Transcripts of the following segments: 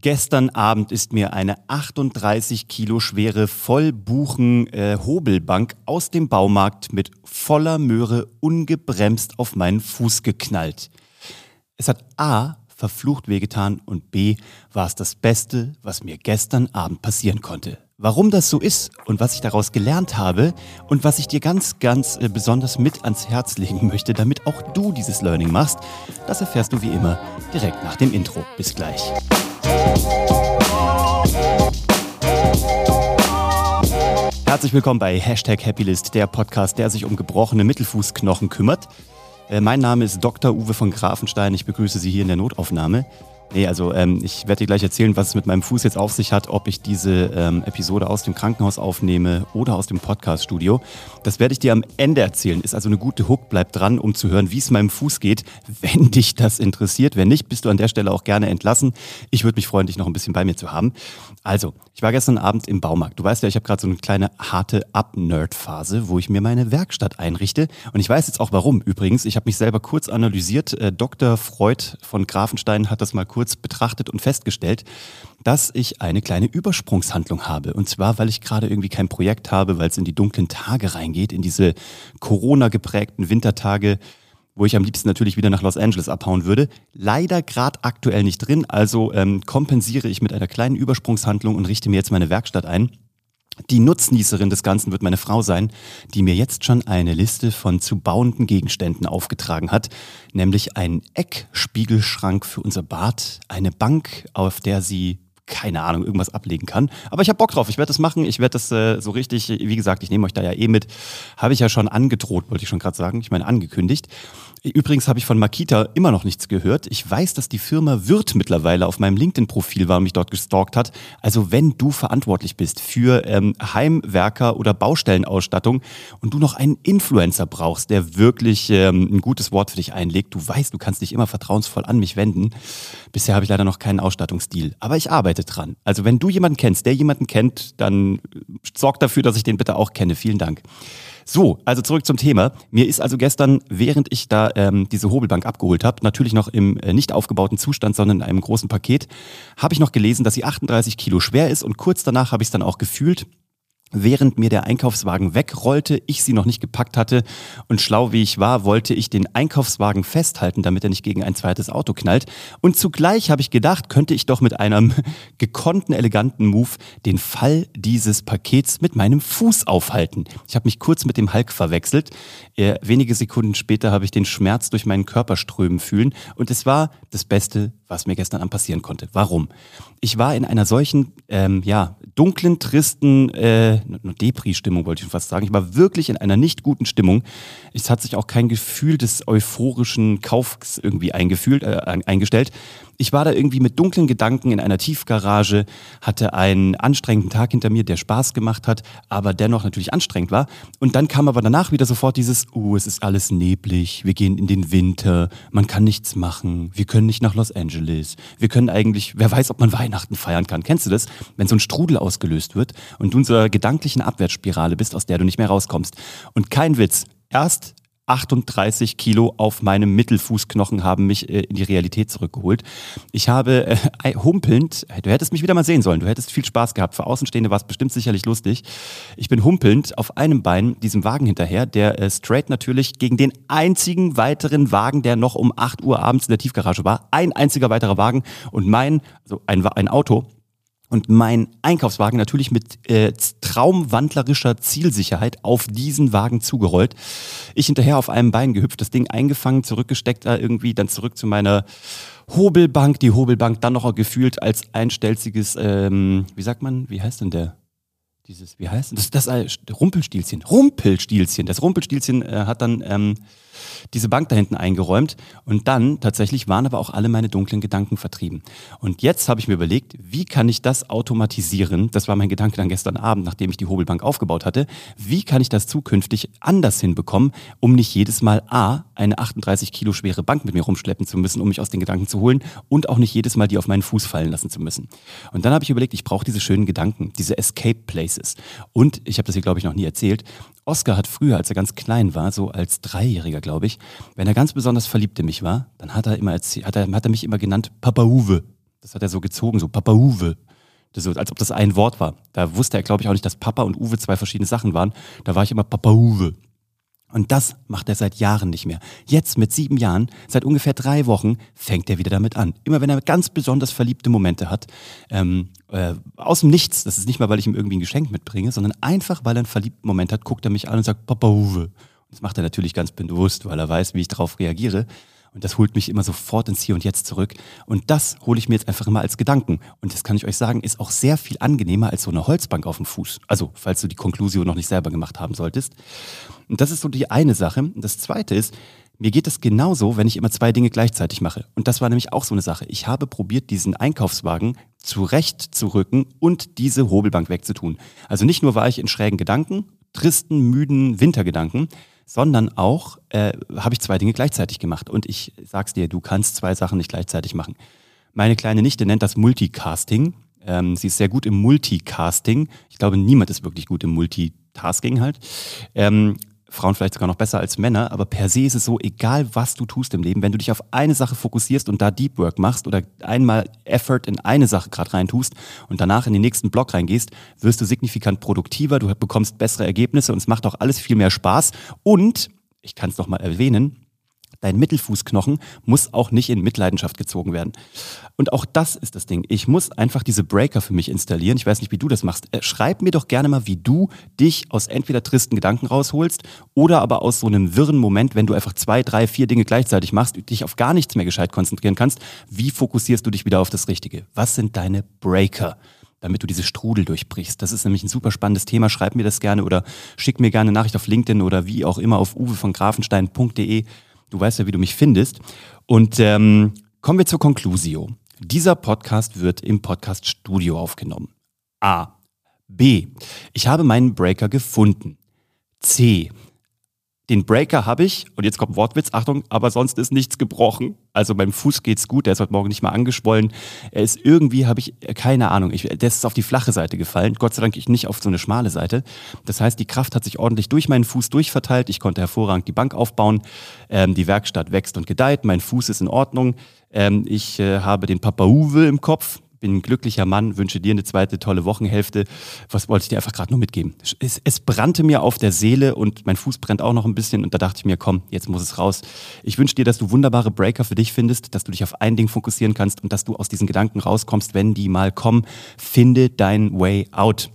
Gestern Abend ist mir eine 38 Kilo schwere Vollbuchen-Hobelbank äh, aus dem Baumarkt mit voller Möhre ungebremst auf meinen Fuß geknallt. Es hat A verflucht wehgetan und B war es das Beste, was mir gestern Abend passieren konnte. Warum das so ist und was ich daraus gelernt habe und was ich dir ganz, ganz äh, besonders mit ans Herz legen möchte, damit auch du dieses Learning machst, das erfährst du wie immer direkt nach dem Intro. Bis gleich. Herzlich willkommen bei Hashtag Happylist, der Podcast, der sich um gebrochene Mittelfußknochen kümmert. Äh, mein Name ist Dr. Uwe von Grafenstein. Ich begrüße Sie hier in der Notaufnahme. Nee, also ähm, ich werde dir gleich erzählen, was es mit meinem Fuß jetzt auf sich hat, ob ich diese ähm, Episode aus dem Krankenhaus aufnehme oder aus dem Podcaststudio. Das werde ich dir am Ende erzählen. Ist also eine gute Hook. Bleib dran, um zu hören, wie es meinem Fuß geht, wenn dich das interessiert. Wenn nicht, bist du an der Stelle auch gerne entlassen. Ich würde mich freuen, dich noch ein bisschen bei mir zu haben. Also, ich war gestern Abend im Baumarkt. Du weißt ja, ich habe gerade so eine kleine harte Up-Nerd-Phase, wo ich mir meine Werkstatt einrichte. Und ich weiß jetzt auch warum. Übrigens, ich habe mich selber kurz analysiert. Äh, Dr. Freud von Grafenstein hat das mal kurz betrachtet und festgestellt, dass ich eine kleine Übersprungshandlung habe. Und zwar, weil ich gerade irgendwie kein Projekt habe, weil es in die dunklen Tage reingeht, in diese Corona-geprägten Wintertage wo ich am liebsten natürlich wieder nach Los Angeles abhauen würde. Leider gerade aktuell nicht drin, also ähm, kompensiere ich mit einer kleinen Übersprungshandlung und richte mir jetzt meine Werkstatt ein. Die Nutznießerin des Ganzen wird meine Frau sein, die mir jetzt schon eine Liste von zu bauenden Gegenständen aufgetragen hat, nämlich einen Eckspiegelschrank für unser Bad, eine Bank, auf der sie keine Ahnung, irgendwas ablegen kann. Aber ich habe Bock drauf, ich werde das machen, ich werde das äh, so richtig, wie gesagt, ich nehme euch da ja eh mit, habe ich ja schon angedroht, wollte ich schon gerade sagen, ich meine angekündigt. Übrigens habe ich von Makita immer noch nichts gehört. Ich weiß, dass die Firma Wirt mittlerweile auf meinem LinkedIn-Profil war und mich dort gestalkt hat. Also wenn du verantwortlich bist für ähm, Heimwerker oder Baustellenausstattung und du noch einen Influencer brauchst, der wirklich ähm, ein gutes Wort für dich einlegt, du weißt, du kannst dich immer vertrauensvoll an mich wenden. Bisher habe ich leider noch keinen Ausstattungsstil, aber ich arbeite dran. Also wenn du jemanden kennst, der jemanden kennt, dann sorg dafür, dass ich den bitte auch kenne. Vielen Dank. So, also zurück zum Thema. Mir ist also gestern, während ich da ähm, diese Hobelbank abgeholt habe, natürlich noch im äh, nicht aufgebauten Zustand, sondern in einem großen Paket, habe ich noch gelesen, dass sie 38 Kilo schwer ist und kurz danach habe ich es dann auch gefühlt Während mir der Einkaufswagen wegrollte, ich sie noch nicht gepackt hatte und schlau wie ich war, wollte ich den Einkaufswagen festhalten, damit er nicht gegen ein zweites Auto knallt. Und zugleich habe ich gedacht, könnte ich doch mit einem gekonnten, eleganten Move den Fall dieses Pakets mit meinem Fuß aufhalten. Ich habe mich kurz mit dem Hulk verwechselt. Äh, wenige Sekunden später habe ich den Schmerz durch meinen Körper strömen fühlen und es war das Beste, was mir gestern Abend passieren konnte. Warum? Ich war in einer solchen, ähm, ja, dunklen, tristen, äh, Depri-Stimmung wollte ich fast sagen. Ich war wirklich in einer nicht guten Stimmung. Es hat sich auch kein Gefühl des euphorischen Kaufs irgendwie eingefühlt, äh, eingestellt. Ich war da irgendwie mit dunklen Gedanken in einer Tiefgarage, hatte einen anstrengenden Tag hinter mir, der Spaß gemacht hat, aber dennoch natürlich anstrengend war. Und dann kam aber danach wieder sofort dieses, oh, es ist alles neblig, wir gehen in den Winter, man kann nichts machen, wir können nicht nach Los Angeles, wir können eigentlich, wer weiß, ob man Weihnachten feiern kann. Kennst du das? Wenn so ein Strudel ausgelöst wird und du in so einer gedanklichen Abwärtsspirale bist, aus der du nicht mehr rauskommst. Und kein Witz, erst 38 Kilo auf meinem Mittelfußknochen haben mich äh, in die Realität zurückgeholt. Ich habe äh, humpelnd, du hättest mich wieder mal sehen sollen, du hättest viel Spaß gehabt. Für Außenstehende war es bestimmt sicherlich lustig. Ich bin humpelnd auf einem Bein diesem Wagen hinterher, der äh, straight natürlich gegen den einzigen weiteren Wagen, der noch um 8 Uhr abends in der Tiefgarage war. Ein einziger weiterer Wagen und mein, also ein, ein Auto, und mein Einkaufswagen natürlich mit äh, traumwandlerischer Zielsicherheit auf diesen Wagen zugerollt. Ich hinterher auf einem Bein gehüpft, das Ding eingefangen, zurückgesteckt irgendwie, dann zurück zu meiner Hobelbank, die Hobelbank dann noch gefühlt als einstelziges, ähm, wie sagt man, wie heißt denn der? Dieses, wie heißt das? Das, das äh, Rumpelstilzchen. Rumpelstilzchen. Das Rumpelstilzchen äh, hat dann ähm, diese Bank da hinten eingeräumt und dann tatsächlich waren aber auch alle meine dunklen Gedanken vertrieben. Und jetzt habe ich mir überlegt, wie kann ich das automatisieren? Das war mein Gedanke dann gestern Abend, nachdem ich die Hobelbank aufgebaut hatte. Wie kann ich das zukünftig anders hinbekommen, um nicht jedes Mal A, eine 38 Kilo schwere Bank mit mir rumschleppen zu müssen, um mich aus den Gedanken zu holen und auch nicht jedes Mal die auf meinen Fuß fallen lassen zu müssen. Und dann habe ich überlegt, ich brauche diese schönen Gedanken, diese Escape Places. Und ich habe das hier, glaube ich, noch nie erzählt. Oscar hat früher, als er ganz klein war, so als Dreijähriger, glaube ich, wenn er ganz besonders verliebt in mich war, dann hat er immer hat er, hat er mich immer genannt Papa Uwe. Das hat er so gezogen, so Papa Uwe. Das so, als ob das ein Wort war. Da wusste er, glaube ich, auch nicht, dass Papa und Uwe zwei verschiedene Sachen waren. Da war ich immer Papa Uwe. Und das macht er seit Jahren nicht mehr. Jetzt mit sieben Jahren, seit ungefähr drei Wochen, fängt er wieder damit an. Immer wenn er ganz besonders verliebte Momente hat, ähm, äh, aus dem Nichts, das ist nicht mal, weil ich ihm irgendwie ein Geschenk mitbringe, sondern einfach, weil er einen verliebten Moment hat, guckt er mich an und sagt, Papa Uwe. Das macht er natürlich ganz bewusst, weil er weiß, wie ich darauf reagiere. Und das holt mich immer sofort ins Hier und Jetzt zurück. Und das hole ich mir jetzt einfach immer als Gedanken. Und das kann ich euch sagen, ist auch sehr viel angenehmer als so eine Holzbank auf dem Fuß. Also, falls du die Konklusion noch nicht selber gemacht haben solltest. Und das ist so die eine Sache. Und das zweite ist, mir geht es genauso, wenn ich immer zwei Dinge gleichzeitig mache. Und das war nämlich auch so eine Sache. Ich habe probiert, diesen Einkaufswagen zurechtzurücken und diese Hobelbank wegzutun. Also nicht nur war ich in schrägen Gedanken, tristen, müden Wintergedanken, sondern auch äh, habe ich zwei Dinge gleichzeitig gemacht. Und ich sag's dir, du kannst zwei Sachen nicht gleichzeitig machen. Meine kleine Nichte nennt das Multicasting. Ähm, sie ist sehr gut im Multicasting. Ich glaube, niemand ist wirklich gut im Multitasking halt. Ähm, Frauen vielleicht sogar noch besser als Männer, aber per se ist es so, egal was du tust im Leben, wenn du dich auf eine Sache fokussierst und da Deep Work machst oder einmal Effort in eine Sache gerade rein und danach in den nächsten Block reingehst, wirst du signifikant produktiver, du bekommst bessere Ergebnisse und es macht auch alles viel mehr Spaß. Und ich kann es noch mal erwähnen, Dein Mittelfußknochen muss auch nicht in Mitleidenschaft gezogen werden. Und auch das ist das Ding. Ich muss einfach diese Breaker für mich installieren. Ich weiß nicht, wie du das machst. Äh, schreib mir doch gerne mal, wie du dich aus entweder tristen Gedanken rausholst oder aber aus so einem wirren Moment, wenn du einfach zwei, drei, vier Dinge gleichzeitig machst, dich auf gar nichts mehr gescheit konzentrieren kannst. Wie fokussierst du dich wieder auf das Richtige? Was sind deine Breaker? damit du diese Strudel durchbrichst. Das ist nämlich ein super spannendes Thema. Schreib mir das gerne oder schick mir gerne eine Nachricht auf LinkedIn oder wie auch immer auf uwe von grafenstein.de. Du weißt ja, wie du mich findest. Und ähm, kommen wir zur Conclusio. Dieser Podcast wird im Podcast-Studio aufgenommen. A. B. Ich habe meinen Breaker gefunden. C. Den Breaker habe ich, und jetzt kommt Wortwitz, Achtung, aber sonst ist nichts gebrochen. Also beim Fuß geht's gut, der ist heute Morgen nicht mal angeschwollen. Er ist irgendwie, habe ich, äh, keine Ahnung, ich, der ist auf die flache Seite gefallen. Gott sei Dank ich nicht auf so eine schmale Seite. Das heißt, die Kraft hat sich ordentlich durch meinen Fuß durchverteilt. Ich konnte hervorragend die Bank aufbauen. Ähm, die Werkstatt wächst und gedeiht. Mein Fuß ist in Ordnung. Ähm, ich äh, habe den Papa Uwe im Kopf bin ein glücklicher Mann, wünsche dir eine zweite tolle Wochenhälfte. Was wollte ich dir einfach gerade nur mitgeben? Es, es, brannte mir auf der Seele und mein Fuß brennt auch noch ein bisschen und da dachte ich mir, komm, jetzt muss es raus. Ich wünsche dir, dass du wunderbare Breaker für dich findest, dass du dich auf ein Ding fokussieren kannst und dass du aus diesen Gedanken rauskommst, wenn die mal kommen. Finde dein Way out.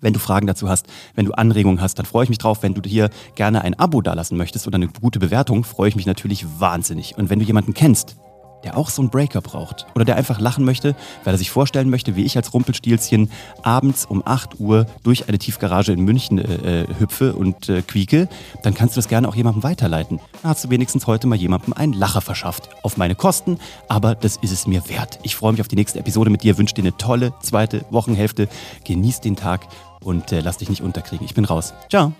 Wenn du Fragen dazu hast, wenn du Anregungen hast, dann freue ich mich drauf. Wenn du hier gerne ein Abo dalassen möchtest oder eine gute Bewertung, freue ich mich natürlich wahnsinnig. Und wenn du jemanden kennst, der auch so einen Breaker braucht oder der einfach lachen möchte, weil er sich vorstellen möchte, wie ich als Rumpelstilzchen abends um 8 Uhr durch eine Tiefgarage in München äh, äh, hüpfe und äh, quieke, dann kannst du das gerne auch jemandem weiterleiten. Dann hast du wenigstens heute mal jemandem einen Lacher verschafft. Auf meine Kosten, aber das ist es mir wert. Ich freue mich auf die nächste Episode mit dir, wünsche dir eine tolle zweite Wochenhälfte, genieß den Tag und äh, lass dich nicht unterkriegen. Ich bin raus. Ciao.